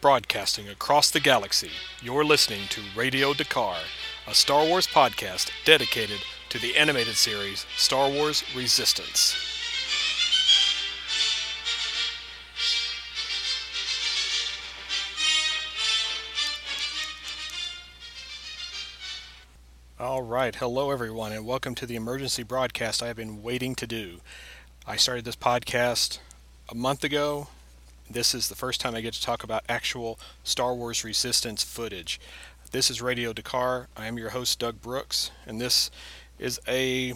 Broadcasting across the galaxy, you're listening to Radio D'Qar, a Star Wars podcast dedicated to the animated series Star Wars Resistance. All right, hello everyone, and welcome to the emergency broadcast I have been waiting to do. I started this podcast a month ago. This is the first time I get to talk about actual Star Wars Resistance footage. This is Radio D'Qar. I am your host, Doug Brooks, and this is a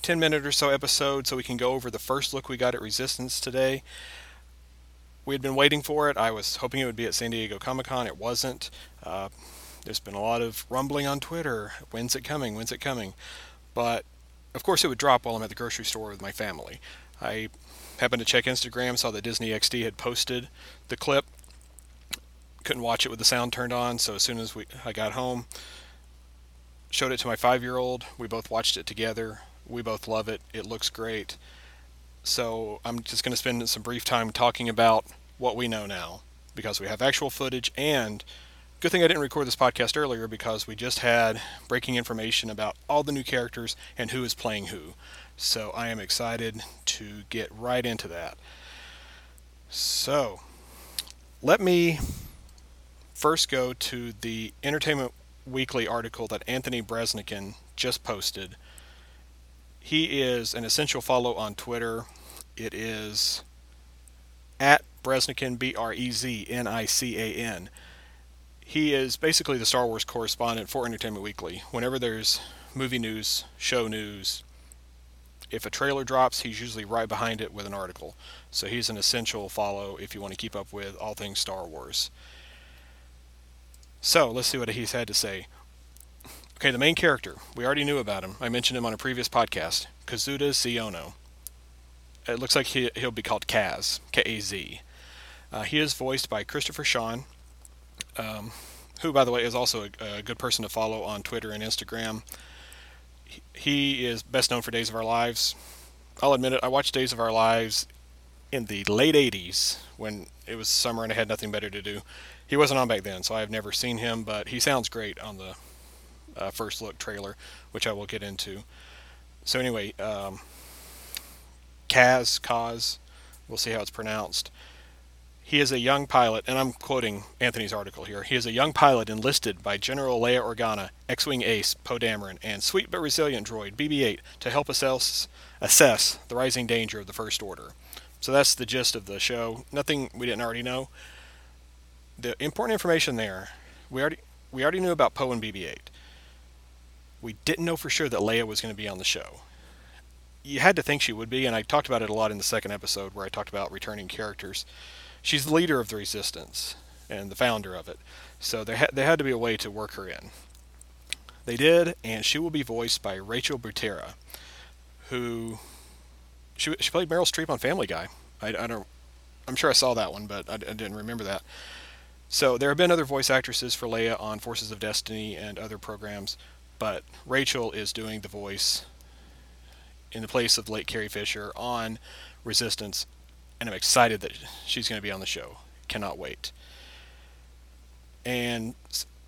10 minute or so episode so we can go over the first look we got at Resistance today. We had been waiting for it. I was hoping it would be at San Diego Comic Con. It wasn't. Uh, there's been a lot of rumbling on Twitter. When's it coming? When's it coming? But of course, it would drop while I'm at the grocery store with my family. I happened to check Instagram, saw that Disney XD had posted the clip. Couldn't watch it with the sound turned on, so as soon as we I got home, showed it to my five-year-old. We both watched it together. We both love it. It looks great. So I'm just going to spend some brief time talking about what we know now, because we have actual footage and Good thing I didn't record this podcast earlier because we just had breaking information about all the new characters and who is playing who. So I am excited to get right into that. So let me first go to the Entertainment Weekly article that Anthony Breznican just posted. He is an essential follow on Twitter. It is at Breznican, B R E Z N I C A N. He is basically the Star Wars correspondent for Entertainment Weekly. Whenever there's movie news, show news, if a trailer drops, he's usually right behind it with an article. So he's an essential follow if you want to keep up with all things Star Wars. So let's see what he's had to say. Okay, the main character. We already knew about him. I mentioned him on a previous podcast. Kazuda Xiono. It looks like he, he'll be called Kaz. K A Z. Uh, he is voiced by Christopher Sean, um, who, by the way, is also a, a good person to follow on Twitter and Instagram he is best known for Days of Our Lives. I'll admit it, I watched Days of Our Lives in the late 80s when it was summer and I had nothing better to do. He wasn't on back then, so I have never seen him, but he sounds great on the uh, first look trailer, which I will get into. So, anyway, um, Kaz, Kaz, we'll see how it's pronounced. He is a young pilot, and I'm quoting Anthony's article here. He is a young pilot enlisted by General Leia Organa, X-wing ace Poe Dameron, and sweet but resilient droid BB-8 to help assess, assess the rising danger of the First Order. So that's the gist of the show. Nothing we didn't already know. The important information there, we already we already knew about Poe and BB-8. We didn't know for sure that Leia was going to be on the show. You had to think she would be, and I talked about it a lot in the second episode where I talked about returning characters she's the leader of the resistance and the founder of it. So there, ha- there had to be a way to work her in. They did, and she will be voiced by Rachel Butera, who she, she played Meryl Streep on Family Guy. I, I don't, I'm sure I saw that one, but I, I didn't remember that. So there have been other voice actresses for Leia on Forces of Destiny and other programs, but Rachel is doing the voice in the place of late Carrie Fisher on Resistance and I'm excited that she's going to be on the show. Cannot wait. And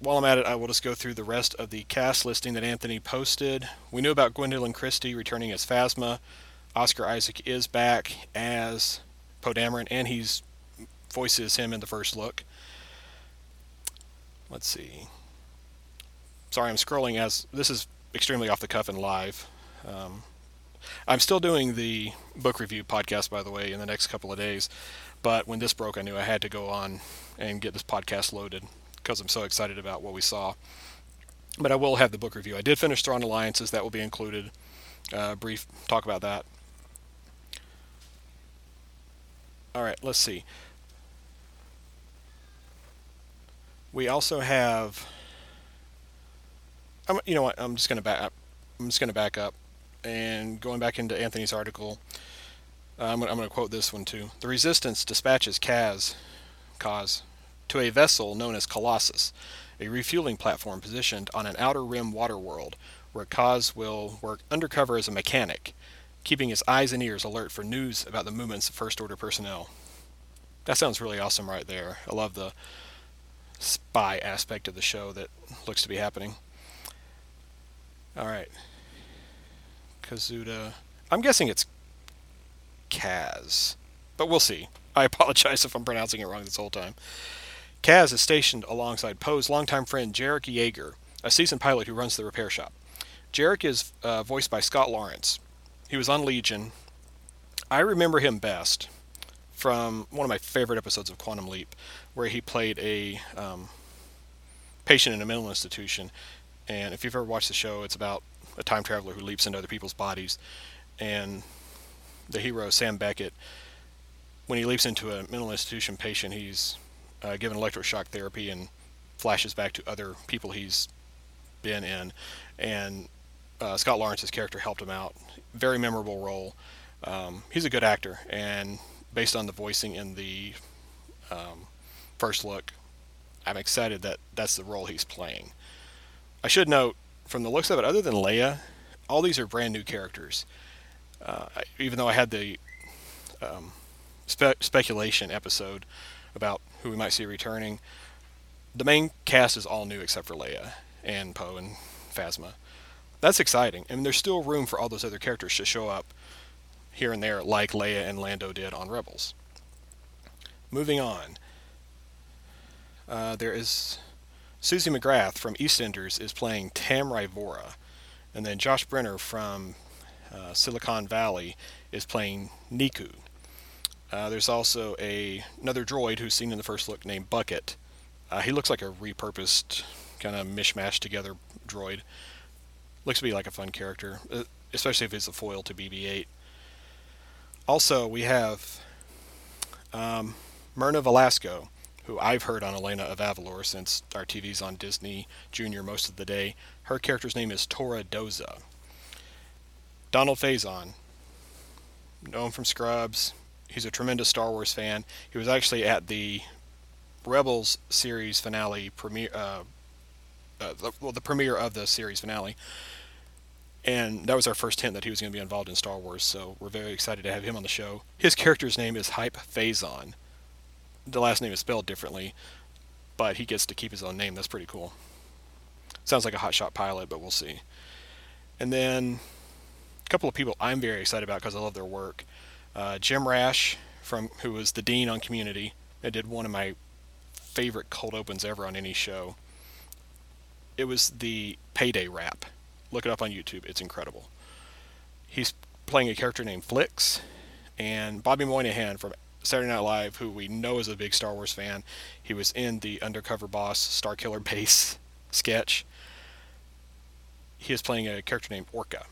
while I'm at it, I will just go through the rest of the cast listing that Anthony posted. We knew about Gwendoline Christie returning as Phasma. Oscar Isaac is back as Poe Dameron, and he's voices him in the first look. Let's see. Sorry, I'm scrolling as this is extremely off the cuff and live. Um, I'm still doing the book review podcast, by the way, in the next couple of days. But when this broke, I knew I had to go on and get this podcast loaded because I'm so excited about what we saw. But I will have the book review. I did finish Thrawn Alliances, that will be included. Uh, brief talk about that. All right, let's see. We also have. I'm, you know what? I'm just gonna back. I'm just gonna back up and going back into Anthony's article, uh, I'm, going to quote this one too. The Resistance dispatches Kaz, Kaz to a vessel known as Colossus, a refueling platform positioned on an outer rim water world, where Kaz will work undercover as a mechanic, keeping his eyes and ears alert for news about the movements of First Order personnel. That sounds really awesome right there. I love the spy aspect of the show that looks to be happening. All right. Kazuda. I'm guessing it's Kaz, but we'll see. I apologize if I'm pronouncing it wrong this whole time. Kaz is stationed alongside Poe's longtime friend Jarek Yeager, a seasoned pilot who runs the repair shop. Jarek is uh, voiced by Scott Lawrence. He was on Legion. I remember him best from one of my favorite episodes of Quantum Leap, where he played a um, patient in a mental institution. And if you've ever watched the show, it's about a time traveler who leaps into other people's bodies. And the hero, Sam Beckett, when he leaps into a mental institution patient, he's uh, given electroshock therapy and flashes back to other people he's been in. And uh, Scott Lawrence's character helped him out. Very memorable role. Um, he's a good actor, and based on the voicing in the um, first look, I'm excited that that's the role he's playing. I should note, from the looks of it, other than Leia, all these are brand new characters. Uh, even though I had the um, spe- speculation episode about who we might see returning, the main cast is all new except for Leia and Poe and Phasma. That's exciting. I mean, there's still room for all those other characters to show up here and there, like Leia and Lando did on Rebels. Moving on, uh, there is Suzie McGrath from EastEnders is playing Tam Ryvora, and then Josh Brenner from uh, Silicon Valley is playing Neeku. Uh, there's also a another droid who's seen in the first look named Bucket. Uh, he looks like a repurposed kind of mishmash together droid. Looks to be like a fun character, uh, especially if he's a foil to BB-8. Also, we have um, Myrna Velasco, who I've heard on Elena of Avalor since our TV's on Disney Junior most of the day. Her character's name is Torra Doza. Donald Faison, known from Scrubs. He's a tremendous Star Wars fan. He was actually at the Rebels series finale premiere, uh, uh, the, well, the premiere of the series finale, and that was our first hint that he was going to be involved in Star Wars. So we're very excited to have him on the show. His character's name is Hype Fazon. The last name is spelled differently, but he gets to keep his own name. That's pretty cool. Sounds like a hotshot pilot, but we'll see. And then a couple of people I'm very excited about because I love their work. Uh, Jim Rash, from who was the dean on Community, that did one of my favorite cold opens ever on any show. It was the Payday rap Look it up on YouTube. It's incredible. He's playing a character named Flix, and Bobby Moynihan from Saturday Night Live, who we know is a big Star Wars fan. He was in the Undercover Boss Star Killer Base sketch. He is playing a character named Orka.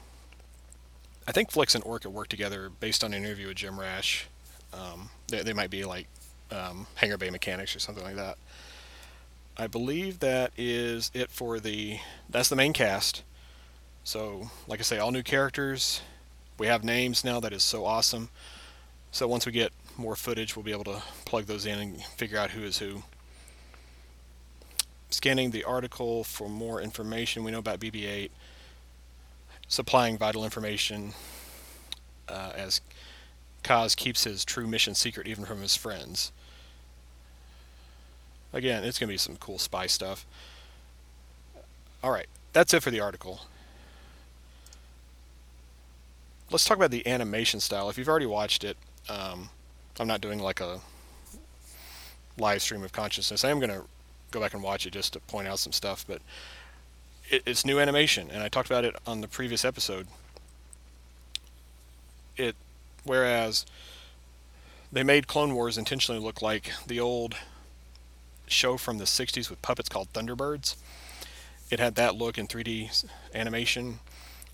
I think Flix and Orka work together based on an interview with Jim Rash. Um, they, they, might be like um, Hangar Bay Mechanics or something like that. I believe that is it for the. That's the main cast. So, like I say, all new characters. We have names now. That is so awesome. So once we get more footage, we'll be able to plug those in and figure out who is who. Scanning the article for more information. We know about BB-8 supplying vital information uh, as Kaz keeps his true mission secret even from his friends. Again, it's going to be some cool spy stuff. All right, that's it for the article let's talk about the animation style. If you've already watched it, um, I'm not doing like a live stream of consciousness. I am going to go back and watch it just to point out some stuff, but it, it's new animation, and I talked about it on the previous episode. It, whereas they made Clone Wars intentionally look like the old show from the 60s with puppets called Thunderbirds. It had that look in 3D animation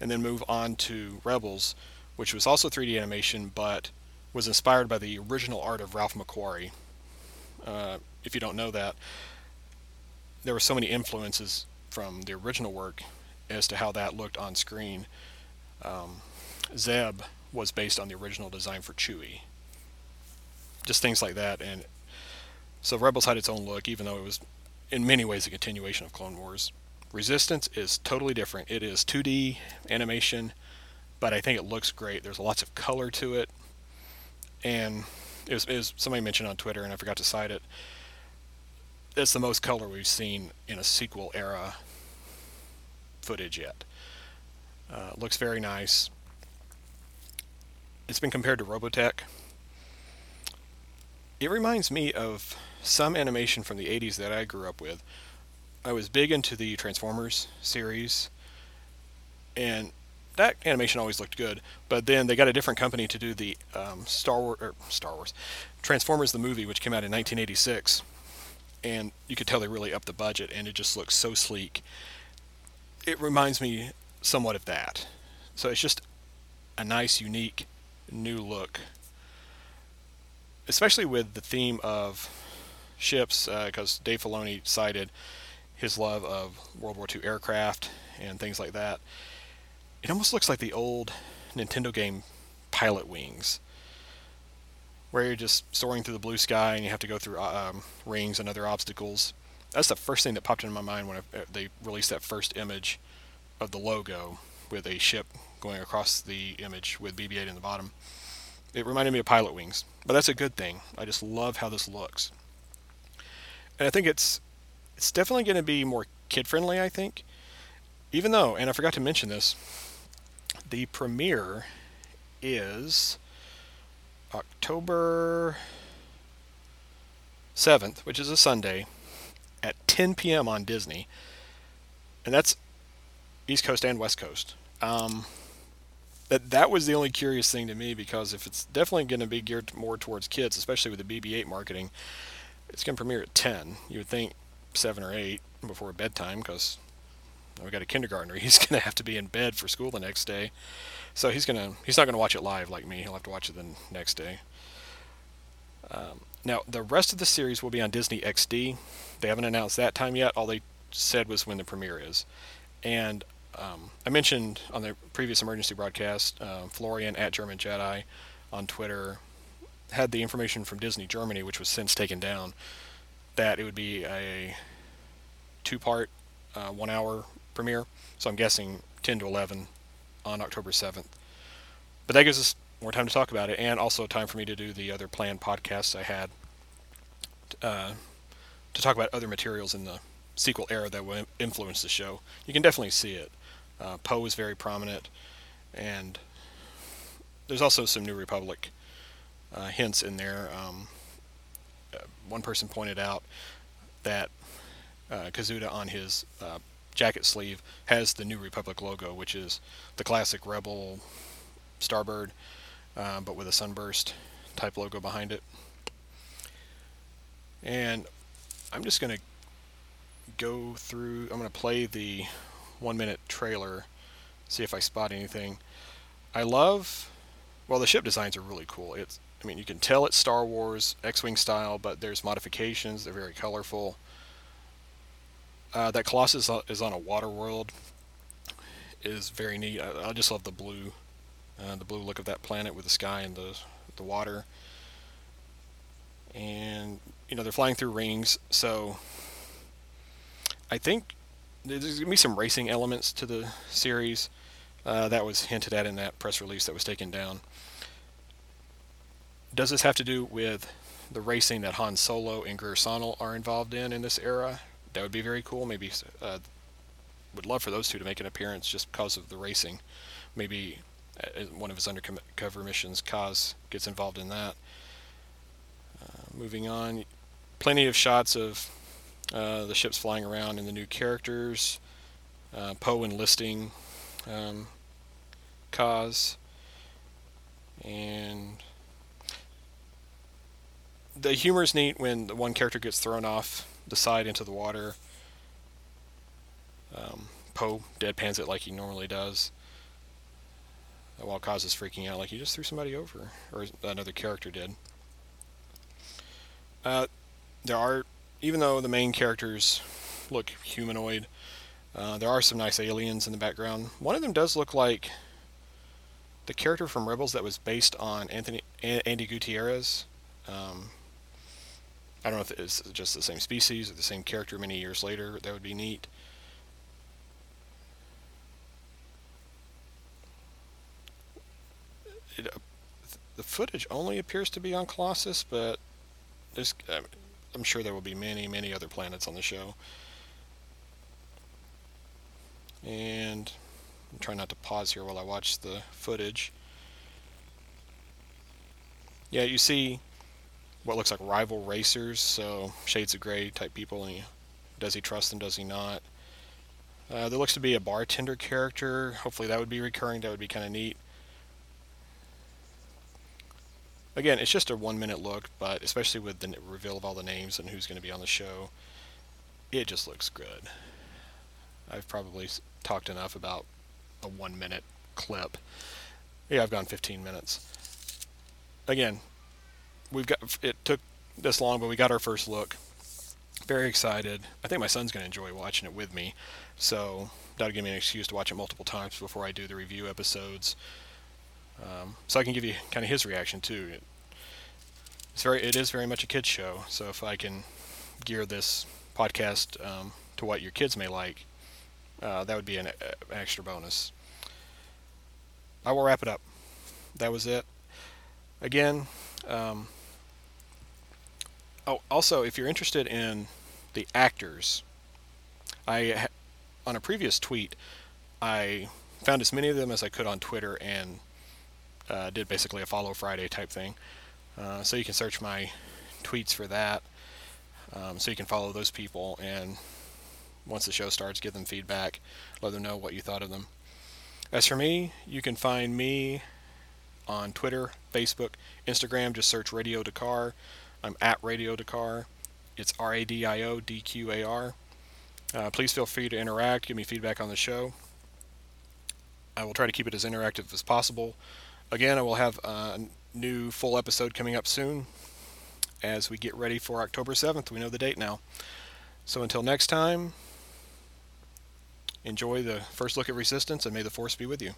and then move on to Rebels, which was also 3D animation, but was inspired by the original art of Ralph McQuarrie. Uh, if you don't know that, there were so many influences from the original work as to how that looked on screen. Um, Zeb was based on the original design for Chewie. Just things like that, and so Rebels had its own look, even though it was in many ways a continuation of Clone Wars. Resistance is totally different. It is 2D animation, but I think it looks great. There's lots of color to it, and it was, it was somebody mentioned on Twitter, and I forgot to cite it. it's the most color we've seen in a sequel era footage yet. Uh, looks very nice. It's been compared to Robotech. It reminds me of some animation from the 80s that I grew up with. I was big into the Transformers series, and that animation always looked good. But then they got a different company to do the um, Star Wars, or Star Wars, Transformers the movie, which came out in 1986, and you could tell they really upped the budget, and it just looks so sleek. It reminds me somewhat of that. So it's just a nice, unique, new look, especially with the theme of ships, because uh, Dave Filoni cited his love of World War II aircraft and things like that. It almost looks like the old Nintendo game Pilotwings, where you're just soaring through the blue sky and you have to go through um, rings and other obstacles. That's the first thing that popped into my mind when I, uh, they released that first image of the logo with a ship going across the image with BB-8 in the bottom. It reminded me of Pilotwings, but that's a good thing. I just love how this looks, and I think it's it's definitely going to be more kid friendly. I think, even though, and I forgot to mention this, the premiere is October 7th, which is a Sunday, at 10 p.m. on Disney. And that's East Coast and West Coast. Um, that that was the only curious thing to me because if it's definitely going to be geared more towards kids, especially with the BB-8 marketing, it's going to premiere at 10. You would think seven or eight before bedtime because we got a kindergartner. He's to have to be in bed for school the next day, so he's gonna he's not to watch it live like me. He'll have to watch it the next day. Um, now the rest of the series will be on Disney XD. They haven't announced that time yet. All they said was when the premiere is, and um, I mentioned on the previous emergency broadcast, uh, Florian at German Jedi on Twitter had the information from Disney Germany, which was since taken down, that it would be a two-part, uh, one-hour premiere. So I'm guessing 10 to 11 on October 7th. But that gives us more time to talk about it, and also time for me to do the other planned podcasts I had uh, to talk about other materials in the sequel era that will influence the show. You can definitely see it. Uh, Poe is very prominent, and there's also some New Republic uh, hints in there. Um, uh, one person pointed out that uh, Kazuda on his uh, jacket sleeve has the New Republic logo, which is the classic Rebel Starbird, uh, but with a sunburst type logo behind it. And I'm just going to go through, I'm going to play the one minute trailer, see if I spot anything. I love, well, the ship designs are really cool. It's, I mean, you can tell it's Star Wars X-wing style, but there's modifications. They're very colorful. Uh, that Colossus is on a water world is very neat. I, I just love the blue, uh, the blue look of that planet with the sky and the the water. And you know they're flying through rings, so I think there's gonna be some racing elements to the series. Uh, that was hinted at in that press release that was taken down. Does this have to do with the racing that Han Solo and Sonal are involved in in this era? That would be very cool. Maybe uh, would love for those two to make an appearance just because of the racing. Maybe uh, one of his undercover missions, Kaz gets involved in that. Uh, moving on, plenty of shots of uh, the ships flying around and the new characters. Uh, Poe enlisting um, Kaz. And the humor is neat when the one character gets thrown off the side into the water. Um, Poe deadpans it like he normally does. While Kaz is freaking out, like he just threw somebody over, or another character did. Uh, there are even though the main characters look humanoid, uh, there are some nice aliens in the background. One of them does look like the character from Rebels that was based on Anthony Andi Gutierrez. Um, I don't know if it's just the same species or the same character many years later. That would be neat. It, uh, the footage only appears to be on Colossus, but there's. I'm sure there will be many, many other planets on the show. And I'm trying not to pause here while I watch the footage. Yeah, you see what looks like rival racers, so shades of gray type people. And does he trust them? Does he not? Uh, there looks to be a bartender character. Hopefully that would be recurring. That would be kind of neat. Again, it's just a one minute look, but especially with the reveal of all the names and who's going to be on the show, it just looks good. I've probably talked enough about a one minute clip. Yeah, I've gone 15 minutes. Again, we've got it took this long, but we got our first look. Very excited. I think my son's going to enjoy watching it with me, so that'll give me an excuse to watch it multiple times before I do the review episodes. Um, so I can give you kind of his reaction too. It, it's very, it is very much a kids show. So if I can gear this podcast um, to what your kids may like, uh, that would be an, an, extra bonus. I will wrap it up. That was it. Again, um, oh, also, if you're interested in the actors, I on a previous tweet, I found as many of them as I could on Twitter and uh, did basically a follow Friday type thing. Uh, so you can search my tweets for that. Um, so you can follow those people and once the show starts, give them feedback, let them know what you thought of them. As for me, you can find me on Twitter, Facebook, Instagram. Just search Radio D'Qar. I'm at Radio D'Qar. It's R A D I O D Q A R. Uh, please feel free to interact, give me feedback on the show. I will try to keep it as interactive as possible. Again, I will have a new full episode coming up soon as we get ready for October 7th. We know the date now. So until next time, enjoy the first look at Resistance and may the Force be with you.